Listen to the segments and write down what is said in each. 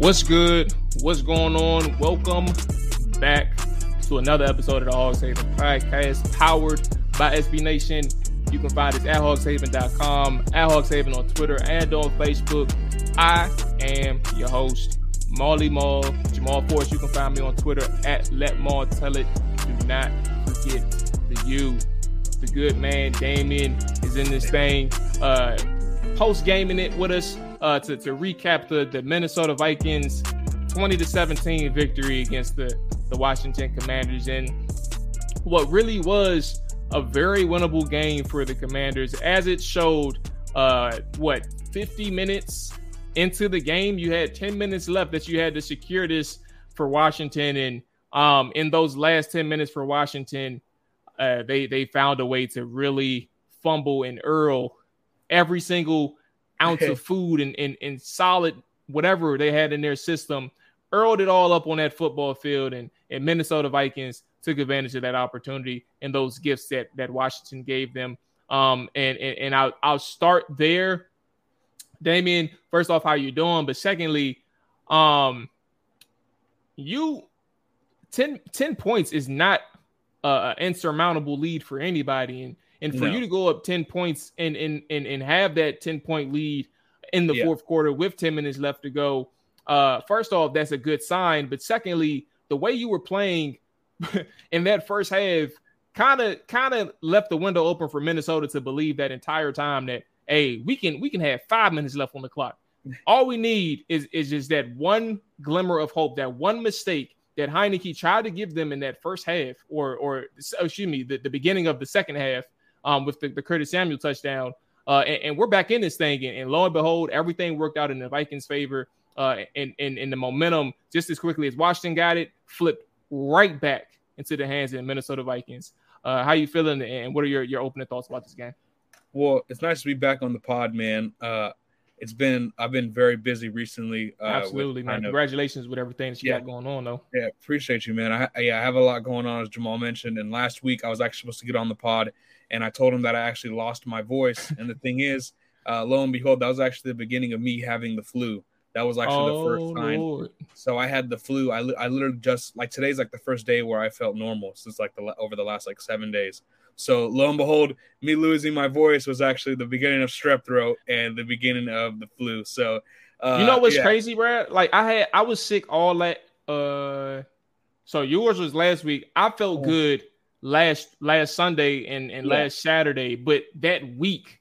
What's good? What's going on? Welcome back to another episode of the Hogs Haven podcast powered by SB Nation. You can find us at hogshaven.com, at hogshaven on Twitter and on Facebook. I am your host, Molly Mall, Jamal Force. You can find me on Twitter at Let Maul Tell It. Do not forget the you. The good man, Damien, is in this thing. Uh, post gaming it with us uh, to, to recap the, the Minnesota Vikings 20 to 17 victory against the, the Washington Commanders. And what really was a very winnable game for the Commanders, as it showed, uh, what, 50 minutes into the game, you had 10 minutes left that you had to secure this for Washington. And um, in those last 10 minutes for Washington, uh, they, they found a way to really fumble and Earl every single ounce of food and, and, and solid whatever they had in their system, earled it all up on that football field, and, and Minnesota Vikings took advantage of that opportunity and those gifts that, that Washington gave them. Um, and, and, and I'll, I'll start there. Damien, first off, how you doing? But secondly, um, you 10, 10 points is not an insurmountable lead for anybody. And and for no. you to go up 10 points and, and and and have that 10 point lead in the yeah. fourth quarter with 10 minutes left to go, uh, first off, that's a good sign. But secondly, the way you were playing in that first half kind of kind of left the window open for Minnesota to believe that entire time that hey, we can we can have five minutes left on the clock. All we need is is just that one glimmer of hope, that one mistake that Heinicke tried to give them in that first half, or or excuse me, the, the beginning of the second half um, with the, the Curtis Samuel touchdown. Uh, and, and, we're back in this thing, and, and, lo and behold, everything worked out in the Vikings' favor. Uh, and, and, and the momentum, just as quickly as Washington got it, flipped right back into the hands of the Minnesota Vikings. Uh, how you feeling, and what are your, your opening thoughts about this game? Well, it's nice to be back on the pod, man. Uh, it's been I've been very busy recently. Uh, Absolutely, man. Congratulations with everything that you yeah. got going on, though. Yeah, appreciate you, man. I, yeah, I have a lot going on, as Jamal mentioned. And last week I was actually supposed to get on the pod, and I told him that I actually lost my voice. and the thing is, uh, lo and behold, that was actually the beginning of me having the flu. That was actually oh, the first oh, time. Lord. So I had the flu. I, I literally just like today's like the first day where I felt normal since like the over the last like seven days. So lo and behold, me losing my voice was actually the beginning of strep throat and the beginning of the flu. So uh, you know what's yeah. crazy, Brad? Like I had I was sick all that. Uh, so yours was last week. I felt oh. good last last Sunday and, and yeah. last Saturday, but that week,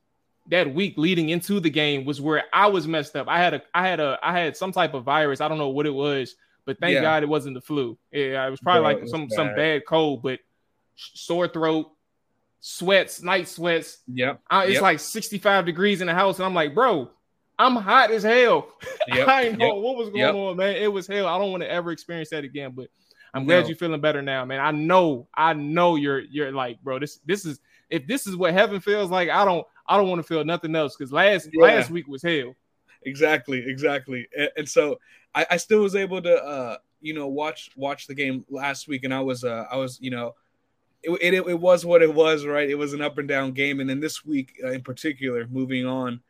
that week leading into the game was where I was messed up. I had a I had a I had some type of virus. I don't know what it was, but thank yeah. God it wasn't the flu. Yeah, it was probably Bro, like some bad. some bad cold, but sore throat, sweats, night sweats. Yep. I, it's yep. like 65 degrees in the house, and I'm like, bro, I'm hot as hell. Yep. I know yep. what was going on, man. It was hell. I don't want to ever experience that again, but I'm glad you're feeling better now, man. I know, I know you're you're like, bro, this this is if this is what heaven feels like, I don't I don't want to feel nothing else because last yeah. last week was hell. Exactly, exactly. And, and so I, I, still was able to uh you know watch watch the game last week and I was uh I was you know it, it, it was what it was, right? It was an up and down game. And then this week uh, in particular, moving on,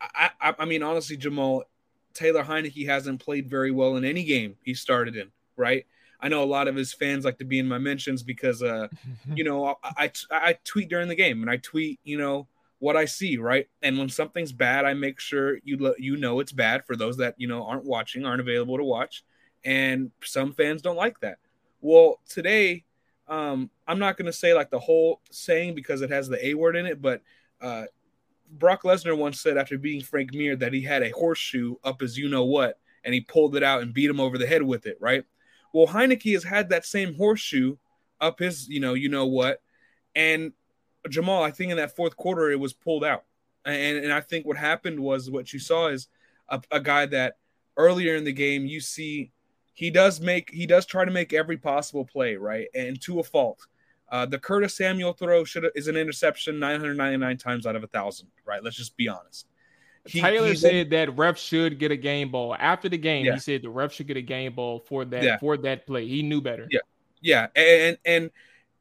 I, I, I mean, honestly, Jamal, Taylor Heinicke hasn't played very well in any game he started in, right? I know a lot of his fans like to be in my mentions because, uh, you know, I, I, I tweet during the game and I tweet, you know, what I see, right? And when something's bad, I make sure you you know it's bad for those that you know aren't watching, aren't available to watch, and some fans don't like that. Well, today, um, I'm not going to say like the whole saying because it has the A word in it, but uh, Brock Lesnar once said after beating Frank Mir that he had a horseshoe up his you know what, and he pulled it out and beat him over the head with it, right? Well, Heinicke has had that same horseshoe up his, you know, you know what, and Jamal, I think in that fourth quarter it was pulled out, and and I think what happened was what you saw is a, a guy that earlier in the game you see he does make he does try to make every possible play right, and to a fault. Uh, the Curtis Samuel throw should is an interception 999 times out of a thousand, right? Let's just be honest. He, Taylor said that ref should get a game ball after the game. Yeah. He said the ref should get a game ball for that yeah. for that play. He knew better. Yeah, yeah, and and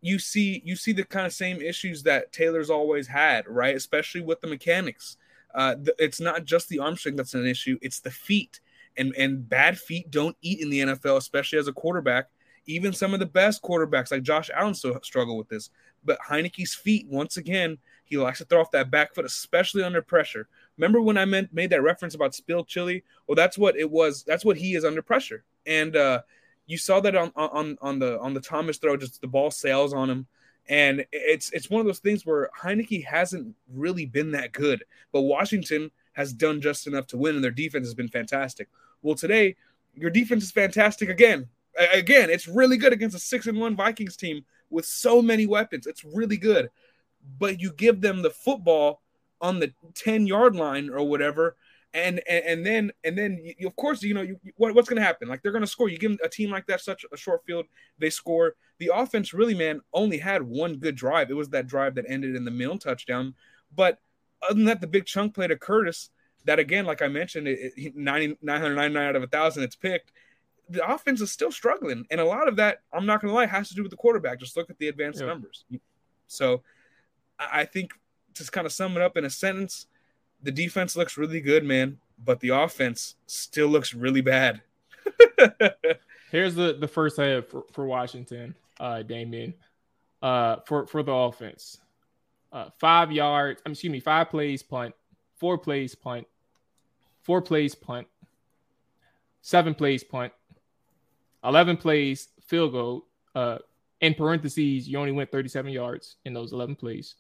you see you see the kind of same issues that Taylor's always had, right? Especially with the mechanics. Uh, the, it's not just the arm strength that's an issue; it's the feet. and and bad feet don't eat in the NFL, especially as a quarterback. Even some of the best quarterbacks like Josh Allen still struggle with this. But Heinicke's feet, once again, he likes to throw off that back foot, especially under pressure. Remember when I meant made that reference about spilled chili? Well, that's what it was. That's what he is under pressure. And uh, you saw that on on on the on the Thomas throw, just the ball sails on him. And it's it's one of those things where Heinicke hasn't really been that good, but Washington has done just enough to win, and their defense has been fantastic. Well, today your defense is fantastic again. Again, it's really good against a six and one Vikings team with so many weapons. It's really good, but you give them the football on the ten yard line or whatever, and and, and then and then you, of course you know you, what, what's going to happen? Like they're going to score. You give a team like that such a short field they score. The offense really man only had one good drive. It was that drive that ended in the Milne touchdown. But other than that the big chunk play to curtis that again like i mentioned it, it 90, 999 out of a thousand it's picked. The offense is still struggling and a lot of that i'm not going to lie has to do with the quarterback. Just look at the advanced yeah. numbers. So i think to kind of sum it up in a sentence the defense looks really good, man, but the offense still looks really bad. Here's the the first half for, for Washington, uh, Damien. Uh, for for the offense, uh, five yards. I'm excuse me, five plays punt, four plays punt, four plays punt, seven plays punt, eleven plays field goal. Uh, in parentheses, you only went 37 yards in those 11 plays.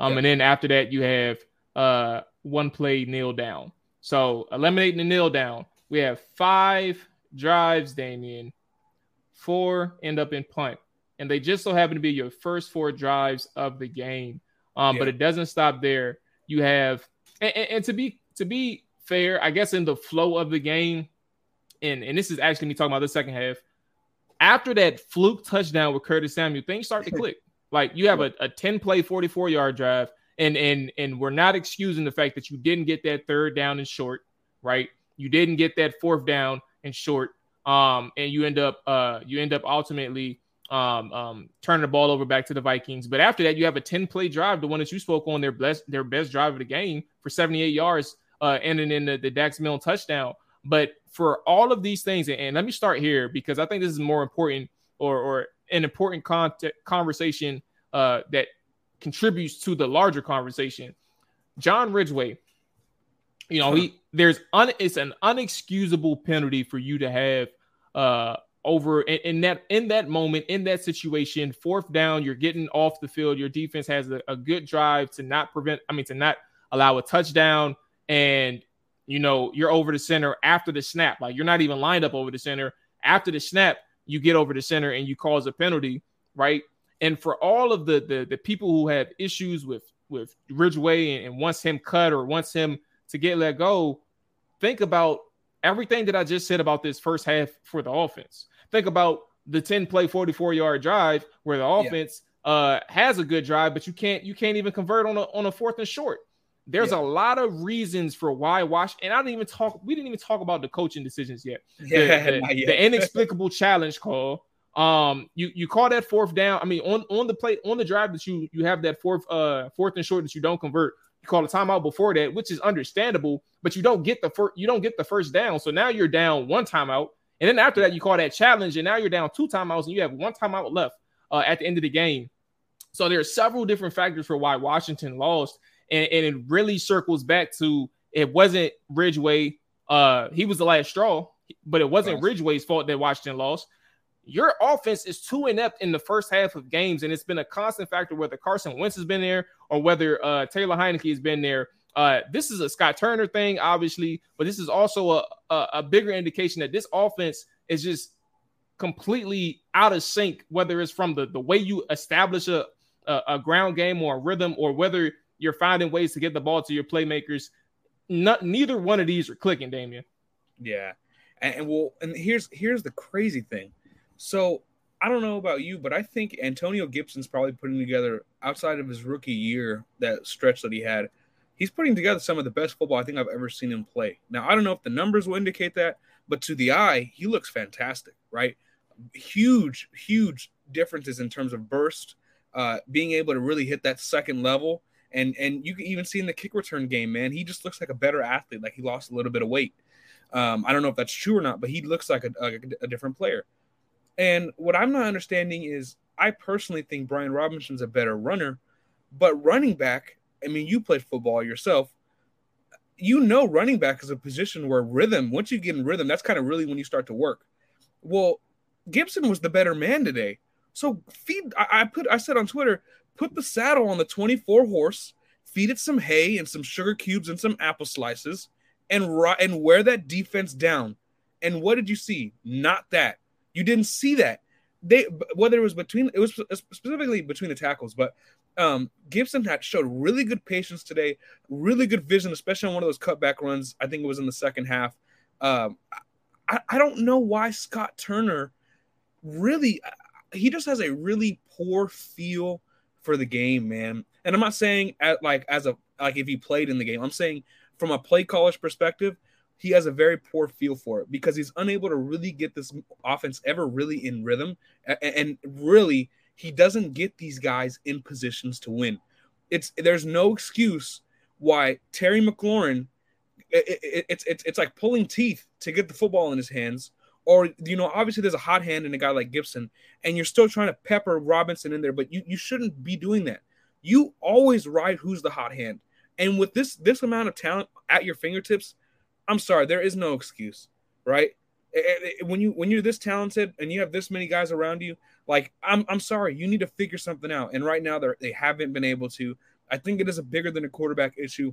Um, and then after that, you have uh one play kneel down. So eliminating the kneel down, we have five drives, Damien. Four end up in punt, and they just so happen to be your first four drives of the game. Um, yeah. But it doesn't stop there. You have, and, and, and, to be to be fair, I guess in the flow of the game, and and this is actually me talking about the second half. After that fluke touchdown with Curtis Samuel, things start to click. Like you have a, a 10 play, 44 yard drive and and and we're not excusing the fact that you didn't get that third down and short, right? You didn't get that fourth down and short, um, and you end up uh, you end up ultimately um, um, turning the ball over back to the Vikings. But after that, you have a ten play drive, the one that you spoke on, their best their best drive of the game for seventy eight yards, uh, ending in the, the Dax Milne touchdown. But for all of these things, and let me start here because I think this is more important or or an important con- conversation uh, that contributes to the larger conversation. John Ridgeway, you know, he there's un, it's an unexcusable penalty for you to have uh over in, in, that in that moment in that situation fourth down you're getting off the field your defense has a, a, good drive to not prevent i mean to not allow a touchdown and you know you're over the center after the snap. Like you're not even lined up over the center. After the snap you get over the center and you cause a penalty right and for all of the the, the people who have issues with with Ridgeway and, and wants him cut or wants him to get let go, think about everything that I just said about this first half for the offense. Think about the 10 play 44 yard drive where the offense yeah. uh, has a good drive, but you can't you can't even convert on a on a fourth and short. There's yeah. a lot of reasons for why Wash, and I didn't even talk. We didn't even talk about the coaching decisions yet. Yeah, the, the, the inexplicable challenge call um, you you call that fourth down. I mean, on on the play on the drive that you you have that fourth uh fourth and short that you don't convert. You call a timeout before that, which is understandable, but you don't get the first you don't get the first down. So now you're down one timeout, and then after that you call that challenge, and now you're down two timeouts, and you have one timeout left uh, at the end of the game. So there are several different factors for why Washington lost, and, and it really circles back to it wasn't Ridgeway. Uh, he was the last straw, but it wasn't Ridgeway's fault that Washington lost your offense is too inept in the first half of games, and it's been a constant factor whether Carson Wentz has been there or whether uh, Taylor Heinicke has been there. Uh, this is a Scott Turner thing, obviously, but this is also a, a, a bigger indication that this offense is just completely out of sync, whether it's from the, the way you establish a, a, a ground game or a rhythm, or whether you're finding ways to get the ball to your playmakers. Not, neither one of these are clicking, Damien. Yeah, and, and well, and here's here's the crazy thing so I don't know about you, but I think Antonio Gibson's probably putting together outside of his rookie year, that stretch that he had, he's putting together some of the best football I think I've ever seen him play. Now I don't know if the numbers will indicate that, but to the eye, he looks fantastic, right? Huge, huge differences in terms of burst, uh, being able to really hit that second level. And and you can even see in the kick return game, man, he just looks like a better athlete, like he lost a little bit of weight. Um, I don't know if that's true or not, but he looks like a, a, a different player. And what I'm not understanding is I personally think Brian Robinson's a better runner, but running back, I mean, you played football yourself. You know, running back is a position where rhythm, once you get in rhythm, that's kind of really when you start to work. Well, Gibson was the better man today. So feed, I, I put, I said on Twitter, put the saddle on the 24 horse, feed it some hay and some sugar cubes and some apple slices, and and wear that defense down. And what did you see? Not that. You didn't see that. They whether it was between it was specifically between the tackles, but um, Gibson had showed really good patience today, really good vision, especially on one of those cutback runs. I think it was in the second half. Um, I, I don't know why Scott Turner really he just has a really poor feel for the game, man. And I'm not saying at like as a like if he played in the game. I'm saying from a play college perspective, he has a very poor feel for it because he's unable to really get this offense ever really in rhythm. And really, he doesn't get these guys in positions to win. It's there's no excuse why Terry McLaurin. It, it, it's it's it's like pulling teeth to get the football in his hands. Or you know, obviously there's a hot hand in a guy like Gibson, and you're still trying to pepper Robinson in there, but you, you shouldn't be doing that. You always ride who's the hot hand. And with this this amount of talent at your fingertips, I'm sorry, there is no excuse, right? When you when you're this talented and you have this many guys around you, like I'm I'm sorry, you need to figure something out. And right now they they haven't been able to. I think it is a bigger than a quarterback issue.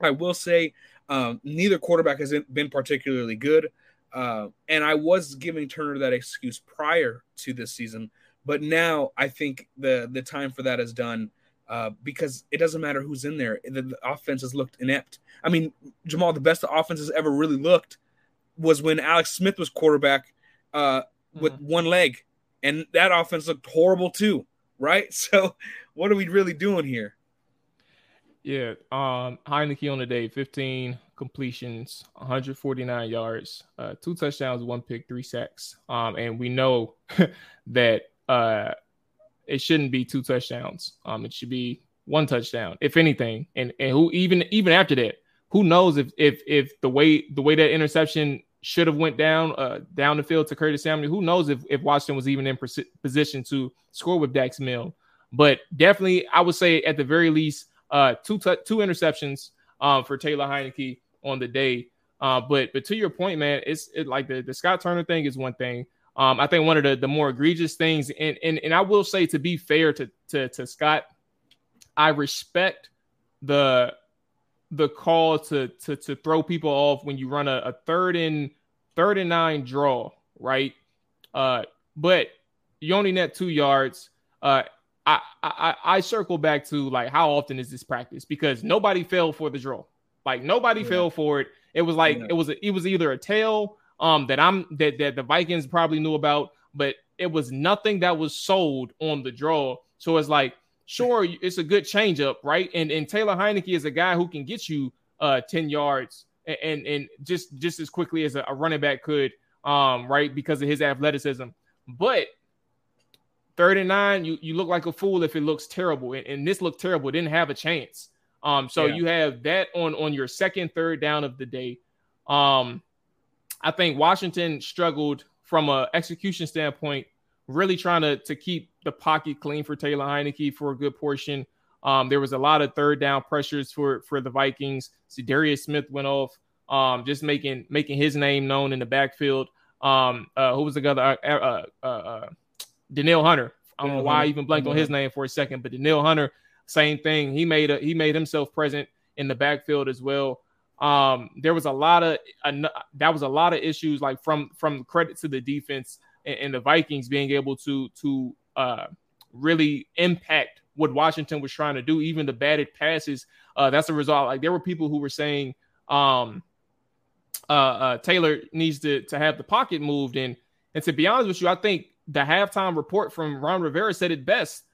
I will say um, neither quarterback has been particularly good. Uh, and I was giving Turner that excuse prior to this season, but now I think the the time for that is done uh, because it doesn't matter who's in there. The, the, offense has looked inept. I mean, Jamal, the best the offense has ever really looked was when Alex Smith was quarterback uh, with mm-hmm. one leg, and that offense looked horrible too, right? So, what are we really doing here? Yeah, um, Heinicke on the day, 15 completions, 149 yards, uh, two touchdowns, one pick, three sacks. Um, and we know that uh, it shouldn't be two touchdowns. Um, it should be one touchdown, if anything. And and who even even after that, who knows if if if the way the way that interception should have went down uh, down the field to Curtis Samuel, who knows if if Washington was even in position to score with Dax Milne. But definitely, I would say at the very least, uh, two t- two interceptions um, for Taylor Heinicke on the day. Uh, but but to your point, man, it's it, like the, the Scott Turner thing is one thing. Um, I think one of the, the more egregious things, and, and and I will say to be fair to, to to Scott, I respect the the call to to to throw people off when you run a, a third and third and nine draw, right? Uh, but you only net two yards. Uh, I, I I circle back to like how often is this practice because nobody fell for the draw, like nobody yeah. fell for it. It was like yeah. it was a, it was either a tail um that I'm that that the Vikings probably knew about, but it was nothing that was sold on the draw. So it's like, sure, it's a good changeup, right? And and Taylor Heinicke is a guy who can get you uh 10 yards and and, and just just as quickly as a, a running back could, um, right, because of his athleticism. But third and nine, you, you look like a fool if it looks terrible. And, and this looked terrible, it didn't have a chance. Um, so yeah. you have that on on your second, third down of the day. Um, I think Washington struggled from a execution standpoint, really trying to, to keep the pocket clean for Taylor Heinicke for a good portion. Um, there was a lot of third down pressures for for the Vikings. So Darius Smith went off, um, just making making his name known in the backfield. Um, uh, who was the other? Uh, uh, uh, uh Hunter. I don't know why I even blanked on his name for a second, but Danielle Hunter, same thing. He made a, he made himself present in the backfield as well. Um, there was a lot of uh, that was a lot of issues like from from credit to the defense and, and the Vikings being able to to uh, really impact what Washington was trying to do, even the batted passes. Uh, that's a result. Like there were people who were saying um, uh, uh, Taylor needs to to have the pocket moved, and and to be honest with you, I think the halftime report from Ron Rivera said it best.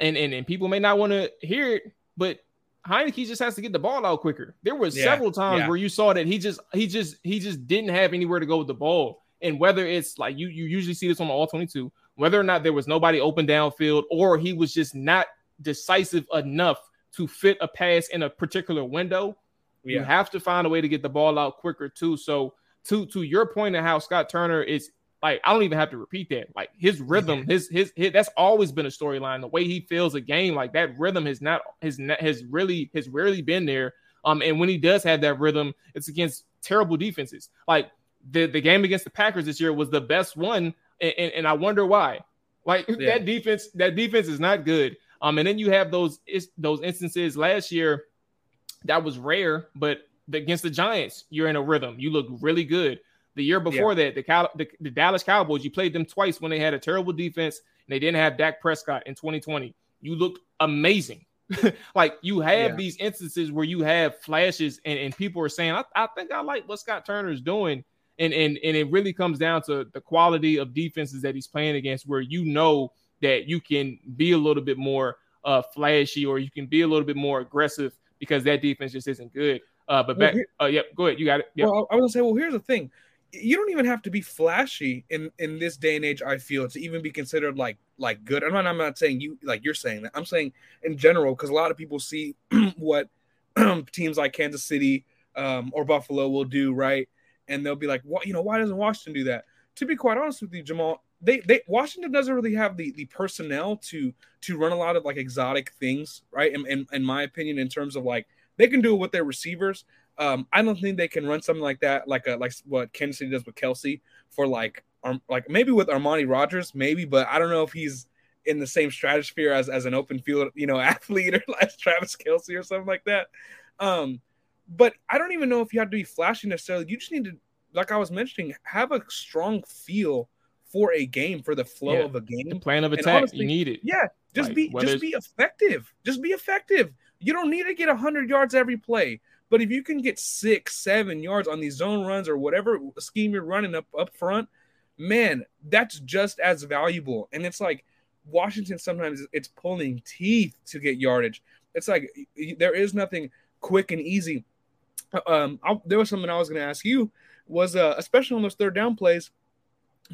And and, and people may not want to hear it, but Heinicke just has to get the ball out quicker. There were yeah, several times yeah. where you saw that he just he just he just didn't have anywhere to go with the ball. And whether it's like you you usually see this on the all 22, whether or not there was nobody open downfield or he was just not decisive enough to fit a pass in a particular window, Yeah. You have to find a way to get the ball out quicker too. So to to your point of how Scott Turner is like I don't even have to repeat that. Like his rhythm, his, his his, that's always been a storyline. The way he feels a game, like that rhythm has not has not, has really has rarely been there. Um, and when he does have that rhythm, it's against terrible defenses. Like the the game against the Packers this year was the best one, and, and, and I wonder why. Like yeah. that defense, that defense is not good. Um, and then you have those those instances last year that was rare, but against the Giants, you're in a rhythm. You look really good. The year before yeah. that, the, Cal- the, the Dallas Cowboys, you played them twice when they had a terrible defense and they didn't have Dak Prescott in 2020. You looked amazing. like you have yeah. these instances where you have flashes and, and people are saying, I, I think I like what Scott Turner is doing. And, and and it really comes down to the quality of defenses that he's playing against, where you know that you can be a little bit more uh, flashy or you can be a little bit more aggressive because that defense just isn't good. Uh, but back, well, uh, yep, go ahead, you got it. Yep. Well, I was gonna say, well, here's the thing: you don't even have to be flashy in in this day and age. I feel to even be considered like like good. I'm not. I'm not saying you like you're saying that. I'm saying in general because a lot of people see what teams like Kansas City um, or Buffalo will do, right? And they'll be like, "What? You know, why doesn't Washington do that?" To be quite honest with you, Jamal, they they Washington doesn't really have the the personnel to to run a lot of like exotic things, right? In, in, in my opinion, in terms of like they can do it with their receivers, um, I don't think they can run something like that, like a like what Kansas City does with Kelce for like um, like maybe with Armani Rogers, maybe, but I don't know if he's in the same stratosphere as as an open field, you know, athlete or like Travis Kelce or something like that. Um, but I don't even know if you have to be flashy necessarily. You just need to, like I was mentioning, have a strong feel for a game, for the flow yeah. of a game. The plan of attack, honestly, you need it. Yeah, just like, be just be effective. Just be effective. You don't need to get hundred yards every play. But if you can get six, seven yards on these zone runs or whatever scheme you're running up up front, man, that's just as valuable. And it's like Washington sometimes it's pulling teeth to get yardage. It's like there is nothing quick and easy. Um, I, there was something I was going to ask you was uh, especially on those third down plays.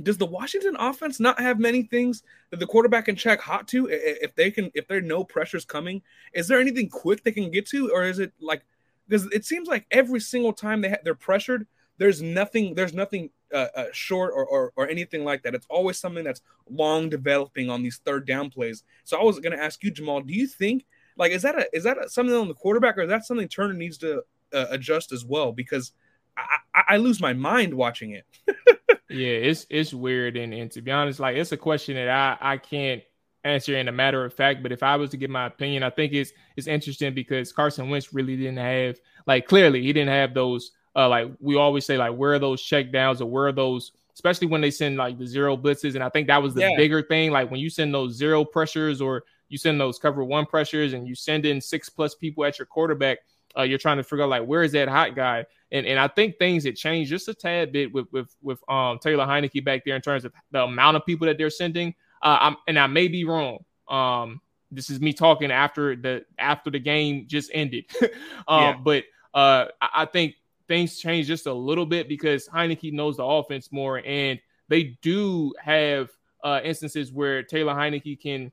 Does the Washington offense not have many things that the quarterback can check hot to if they can if there no pressures coming? Is there anything quick they can get to, or is it like because it seems like every single time they ha- they're pressured, there's nothing there's nothing uh, uh, short or, or, or anything like that. It's always something that's long developing on these third down plays. So I was going to ask you, Jamal, do you think like is that a is that a, something on the quarterback or is that something Turner needs to uh, adjust as well? Because I, I, I lose my mind watching it. yeah, it's it's weird and, and to be honest, like it's a question that I I can't answer in a matter of fact. But if I was to give my opinion, I think it's it's interesting because Carson Wentz really didn't have like clearly he didn't have those uh like we always say like where are those check downs or where are those especially when they send like the zero blitzes and I think that was the yeah. bigger thing like when you send those zero pressures or you send those cover one pressures and you send in six plus people at your quarterback uh, you're trying to figure out like where is that hot guy and and I think things had changed just a tad bit with with with um Taylor Heinicke back there in terms of the amount of people that they're sending uh, I'm, and I may be wrong. Um, this is me talking after the after the game just ended. um, yeah. But uh, I, I think things change just a little bit because Heinicke knows the offense more, and they do have uh, instances where Taylor Heinicke can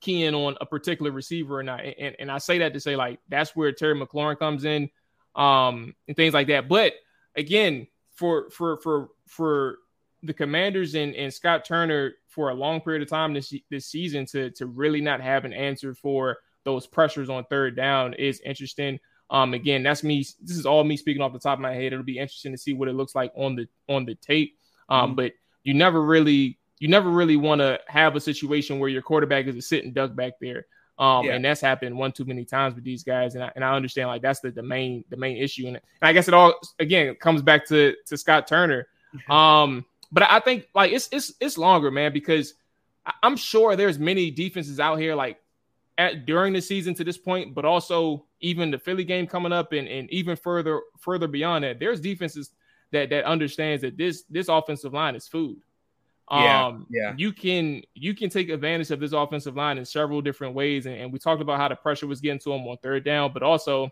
key in on a particular receiver or not. And, and I say that to say like that's where Terry McLaurin comes in, um, and things like that. But again, for for for for the Commanders and, and Scott Turner for a long period of time this this season to to really not have an answer for those pressures on third down is interesting. Um, again, that's me. This is all me speaking off the top of my head. It'll be interesting to see what it looks like on the on the tape. Um, mm-hmm. but you never really you never really want to have a situation where your quarterback is a sitting duck back there. Um, yeah. and that's happened one too many times with these guys. And I, and I understand like that's the, the main the main issue. And, and I guess it all again comes back to to Scott Turner. Um, but I think like it's it's it's longer, man, because I'm sure there's many defenses out here like at during the season to this point, but also even the Philly game coming up and, and even further further beyond that, there's defenses that that understands that this this offensive line is food. Yeah, um, yeah. You can you can take advantage of this offensive line in several different ways, and, and we talked about how the pressure was getting to them on third down, but also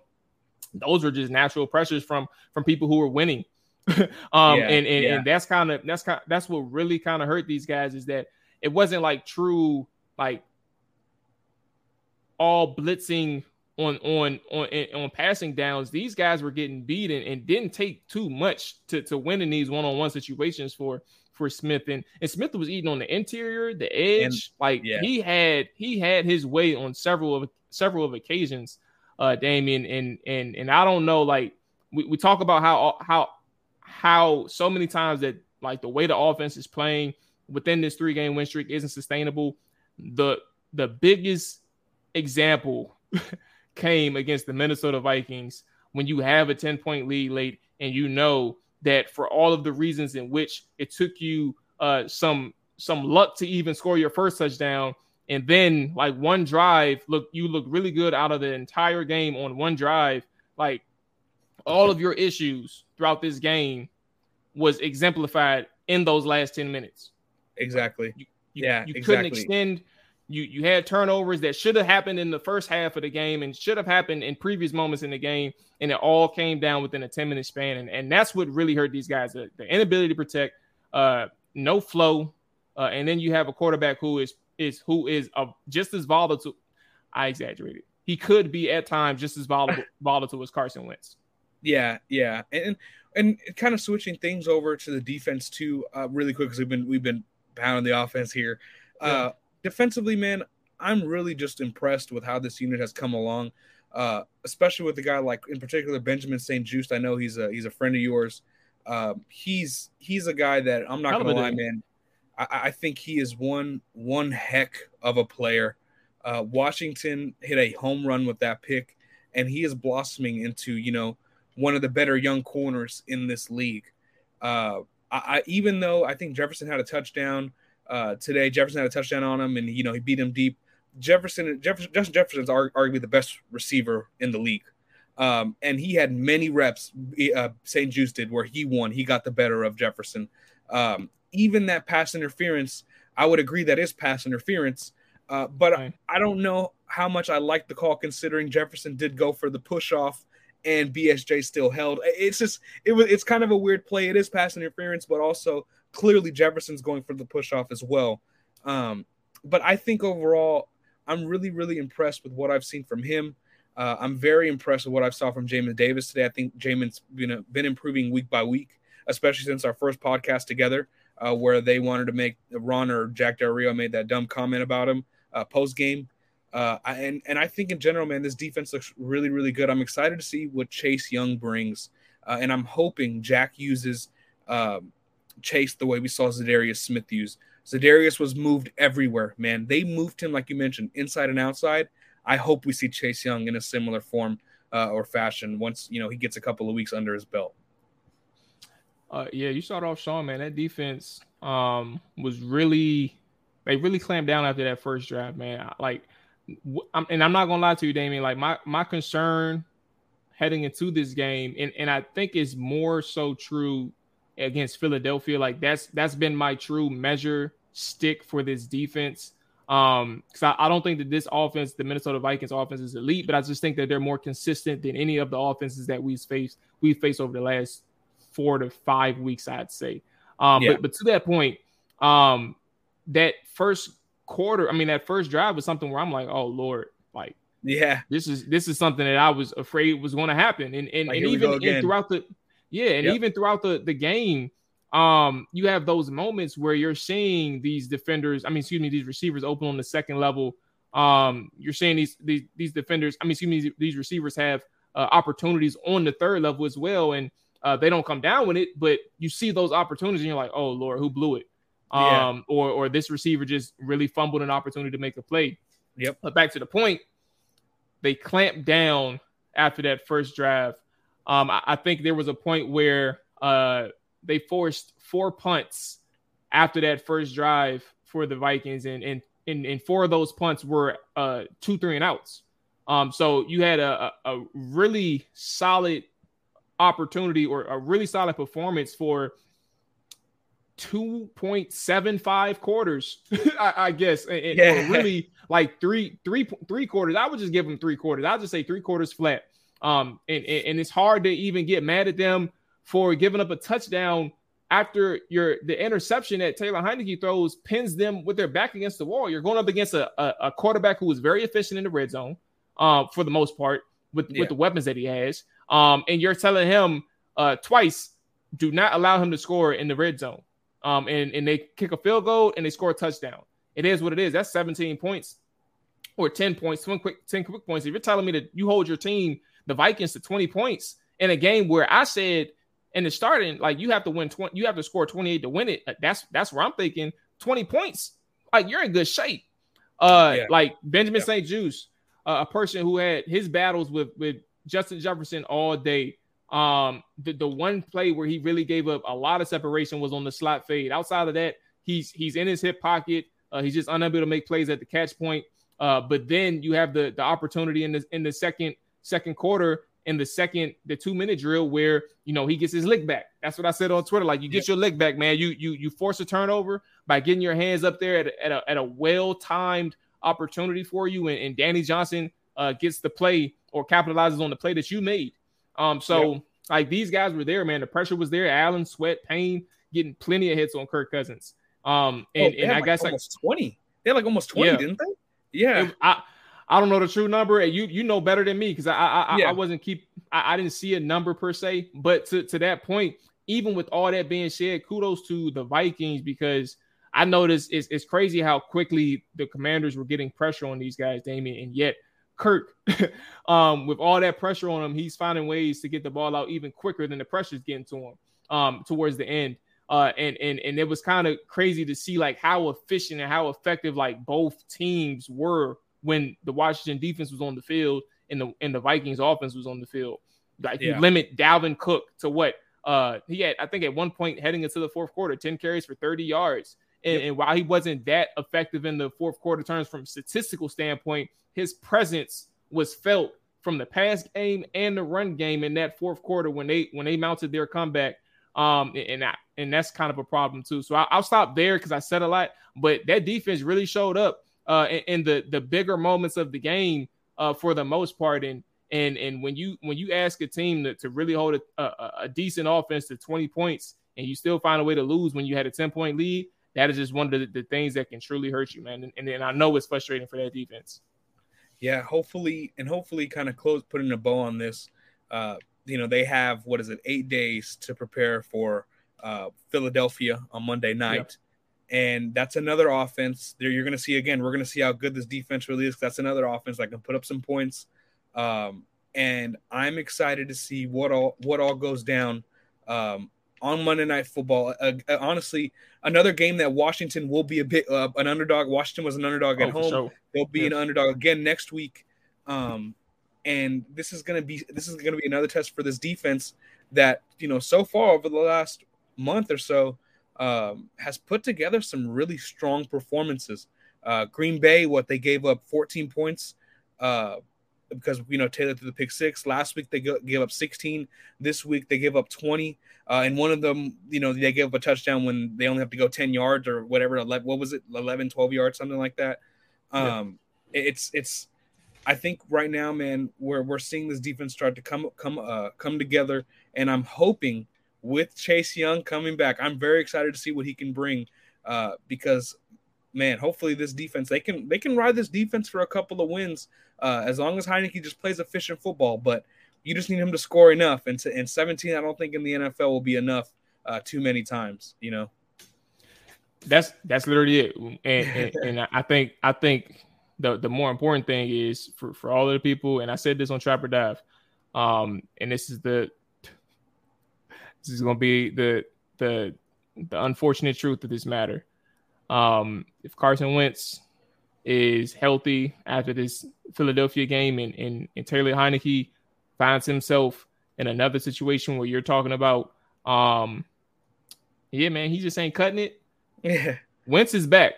those are just natural pressures from from people who are winning. um, yeah, and and, yeah. and that's kind of that's kind that's what really kind of hurt these guys is that it wasn't like true like all blitzing on on on on passing downs, these guys were getting beaten and, didn't take too much to to win in these one on one situations for for Smith and and Smith was eating on the interior, the edge, and, like yeah. he had he had his way on several of several of occasions, uh, Damien, and and and I don't know, like we, we talk about how how how so many times that like the way the offense is playing within this three game win streak isn't sustainable. The the biggest example came against the Minnesota Vikings when you have a 10 point lead late and you know that for all of the reasons in which it took you uh, some some luck to even score your first touchdown and then like one drive look you look really good out of the entire game on one drive like all of your issues throughout this game was exemplified in those last 10 minutes exactly you, you, yeah you exactly. couldn't extend you you had turnovers that should have happened in the first half of the game and should have happened in previous moments in the game, and it all came down within a 10 minute span. And, and that's what really hurt these guys the, the inability to protect, uh, no flow. Uh, and then you have a quarterback who is is who is uh, just as volatile. I exaggerated. He could be at times just as volatile, volatile as Carson Wentz. Yeah, yeah, and and kind of switching things over to the defense too, uh, really quick because we've been we've been pounding the offense here. Uh, defensively, man, I'm really just impressed with how this unit has come along, uh, especially with the guy like, in particular, Benjamin St-Juste. I know he's a he's a friend of yours. Uh, he's he's a guy that I'm not gonna lie, man. I, I, think he is one one heck of a player. Uh, Washington hit a home run with that pick, and he is blossoming into you know one of the better young corners in this league. Uh, I, I, even though I think Jefferson had a touchdown uh, today. Jefferson had a touchdown on him, and you know he beat him deep. Jefferson, Jefferson Justin Jefferson's arguably the best receiver in the league, um, and he had many reps. Uh, St-Juste did where he won. He got the better of Jefferson. Um, even that pass interference, I would agree that is pass interference. Uh, but I, I don't know how much I like the call considering Jefferson did go for the push off and BSJ still held. It's just it was it's kind of a weird play. It is pass interference, but also clearly Jefferson's going for the push off as well. Um, but I think overall, I'm really, really impressed with what I've seen from him. Uh, I'm very impressed with what I saw from Jamin Davis today. I think Jamin's been, been improving week by week, especially since our first podcast together, uh, where they wanted to make Ron or Jack Del Rio made that dumb comment about him uh, post game. Uh, and and I think in general, man, this defense looks really, really good. I'm excited to see what Chase Young brings, uh, and I'm hoping Jack uses um, Chase the way we saw Za'Darius Smith use. Za'Darius was moved everywhere, man. They moved him, like you mentioned, inside and outside. I hope we see Chase Young in a similar form uh, or fashion once you know he gets a couple of weeks under his belt. Uh, yeah, you start off, Sean. Man, that defense um, was really they really clamped down after that first drive, man. Like, and I'm not gonna lie to you, Damien. Like my my concern heading into this game, and and I think is more so true against Philadelphia. Like that's that's been my true measure stick for this defense. Um, because I, I, don't think that this offense, the Minnesota Vikings offense, is elite, but I just think that they're more consistent than any of the offenses that we've faced we've faced over the last four to five weeks, I'd say. Um, yeah. but but to that point, um, that first quarter, I mean, that first drive was something where I'm like, oh Lord, like yeah, this is this is something that I was afraid was going to happen, and and, like, and even and throughout the yeah, and yep. even throughout the the game, um, you have those moments where you're seeing these defenders. I mean, excuse me, these receivers open on the second level. Um, you're seeing these these these defenders. I mean, excuse me, these receivers have uh, opportunities on the third level as well, and uh, they don't come down with it. But you see those opportunities, and you're like, oh Lord, who blew it? Um, yeah. or or this receiver just really fumbled an opportunity to make a play. Yep. But back to the point, they clamped down after that first drive um, I, I, think there was a point where uh, they forced four punts after that first drive for the Vikings, and and and, and four of those punts were uh, two, three, and outs. Um, so you had a, a, really solid opportunity or a really solid performance for 2.75 quarters, I, I, guess, and, yeah. really like three, three, three quarters. I would just give them three quarters. I'll just say three quarters flat. Um, and, and it's hard to even get mad at them for giving up a touchdown after your the interception that Taylor Heinicke throws pins them with their back against the wall. You're going up against a, a, a quarterback who was very efficient in the red zone. um, for the most part with yeah. with the weapons that he has. Um, and you're telling him uh, twice, do not allow him to score in the red zone. Um, and, and they kick a field goal and they score a touchdown. It is what it is. That's 17 points or 10 points, 10 quick, 10 quick points. If you're telling me that you hold your team, the Vikings, to 20 points in a game where I said in the starting, like you have to win 20, you have to score 28 to win it. That's that's where I'm thinking 20 points. Like you're in good shape. Uh, yeah. like Benjamin yeah. St-Juste, uh, a person who had his battles with with Justin Jefferson all day. Um, the, the one play where he really gave up a lot of separation was on the slot fade. Outside of that, he's he's in his hip pocket. Uh, he's just unable to make plays at the catch point. Uh, but then you have the the opportunity in the in the second second quarter in the second the two minute drill where you know he gets his lick back. That's what I said on Twitter. Like you get your lick back, man. You you you force a turnover by getting your hands up there at a, at a, at a well timed opportunity for you, and, and Danny Johnson uh, gets the play or capitalizes on the play that you made. Um, so yep. like these guys were there, man. The pressure was there. Allen, Sweat, Payne getting plenty of hits on Kirk Cousins. Um, and, oh, and I like guess like 20. They had like almost 20, yeah. didn't they? Yeah. It, I I don't know the true number. And you you know better than me because I I, yeah. I wasn't keep I, I, didn't see a number per se. But to, to that point, even with all that being said, kudos to the Vikings because I noticed it's, it's crazy how quickly the commanders were getting pressure on these guys, Damien, and yet Kirk, um, with all that pressure on him, he's finding ways to get the ball out even quicker than the pressure's getting to him um, towards the end. Uh, and and and it was kind of crazy to see like how efficient and how effective like both teams were when the Washington defense was on the field and the and the Vikings offense was on the field. Like yeah. you limit Dalvin Cook to what uh he had I think at one point heading into the fourth quarter 10 carries for 30 yards. And, yep. and while he wasn't that effective in the fourth quarter terms from statistical standpoint, his presence was felt from the pass game and the run game in that fourth quarter when they when they mounted their comeback. Um, and and that's kind of a problem too. So I, will stop there because I said a lot, but that defense really showed up uh, in, in, the the bigger moments of the game uh, for the most part. And and and when you when you ask a team to, to really hold a, a, a decent offense to 20 points and you still find a way to lose when you had a 10 point lead, that is just one of the, the things that can truly hurt you, man. And, and, and I know it's frustrating for that defense. Yeah, hopefully, and hopefully, kind of close putting a bow on this. Uh, you know, they have what is it, eight days to prepare for uh, Philadelphia on Monday night. And that's another offense there. You're going to see again. We're going to see how good this defense really is. That's another offense that can put up some points. Um, and I'm excited to see what all what all goes down um, on Monday Night Football. Uh, uh, honestly, another game that Washington will be a bit uh, an underdog. Washington was an underdog at oh, home. Sure. They'll be an underdog again next week. Um, and this is going to be this is going to be another test for this defense that you know so far over the last month or so um, has put together some really strong performances. Uh, Green Bay, what they gave up 14 points uh, because you know Taylor threw the pick six. Last week they gave up 16. This week they gave up 20. Uh, and one of them, you know, they gave up a touchdown when they only have to go 10 yards or whatever. 11, what was it, 11, 12 yards, something like that. Um, yeah. It's it's. I think right now, man, we're we're seeing this defense start to come come uh, come together, and I'm hoping with Chase Young coming back. I'm very excited to see what he can bring uh, because man, hopefully this defense they can they can ride this defense for a couple of wins uh, as long as Heinicke just plays efficient football. But you just need him to score enough, and to, and 17, I don't think in the NFL will be enough uh, too many times. You know. That's that's literally it, and, and, and I think I think the the more important thing is for for all of the people, and I said this on Trap or Dive, um, and this is the this is going to be the the the unfortunate truth of this matter. Um, if Carson Wentz is healthy after this Philadelphia game, and and, and Taylor Heinicke finds himself in another situation where you're talking about, um, yeah, man, he just ain't cutting it. Yeah, Wentz is back.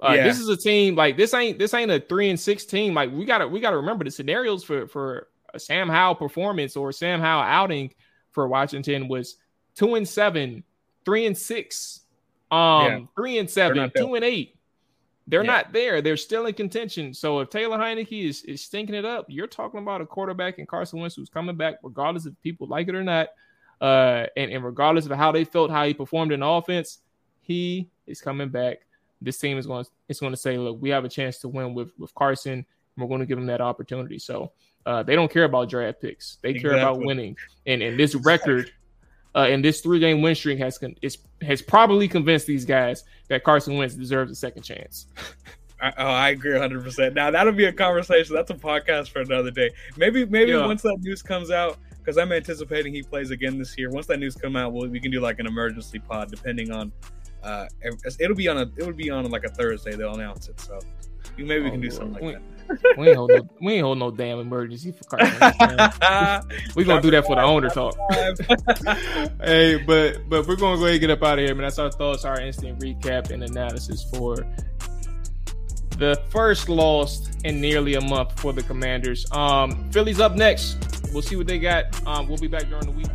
Uh, yeah. This is a team like this ain't this ain't a three and six team. Like we gotta we gotta remember the scenarios for for a Sam Howell performance or Sam Howell outing for Washington was two and seven, three and six, um, yeah. three and seven, two and eight. They're yeah. not there. They're still in contention. So if Taylor Heinicke is, is stinking it up, you're talking about a quarterback in Carson Wentz who's coming back, regardless if people like it or not. Uh, and, and regardless of how they felt, how he performed in offense, he is coming back. This team is going to it's going to say, look, we have a chance to win with with Carson And We're going to give him that opportunity. So uh, they don't care about draft picks. They care about winning. And and this record, uh, and this three game win streak has con- is, has probably convinced these guys that Carson Wentz deserves a second chance. I, oh, I agree 100. percent Now that'll be a conversation. That's a podcast for another day. Maybe maybe yeah. once that news comes out, because I'm anticipating he plays again this year. Once that news come out, we'll, we can do like an emergency pod, depending on. Uh, it'll be on a it would be on like a Thursday. They'll announce it, so maybe we can do something like we, that. We ain't hold no we ain't hold no damn emergency for Carson. we gonna do that for the owner talk. hey, but but we're gonna go ahead and get up out of here, man. That's our thoughts, our instant recap and analysis for the first loss in nearly a month for the Commanders. Um, Philly's up next. We'll see what they got. Um, we'll be back during the week.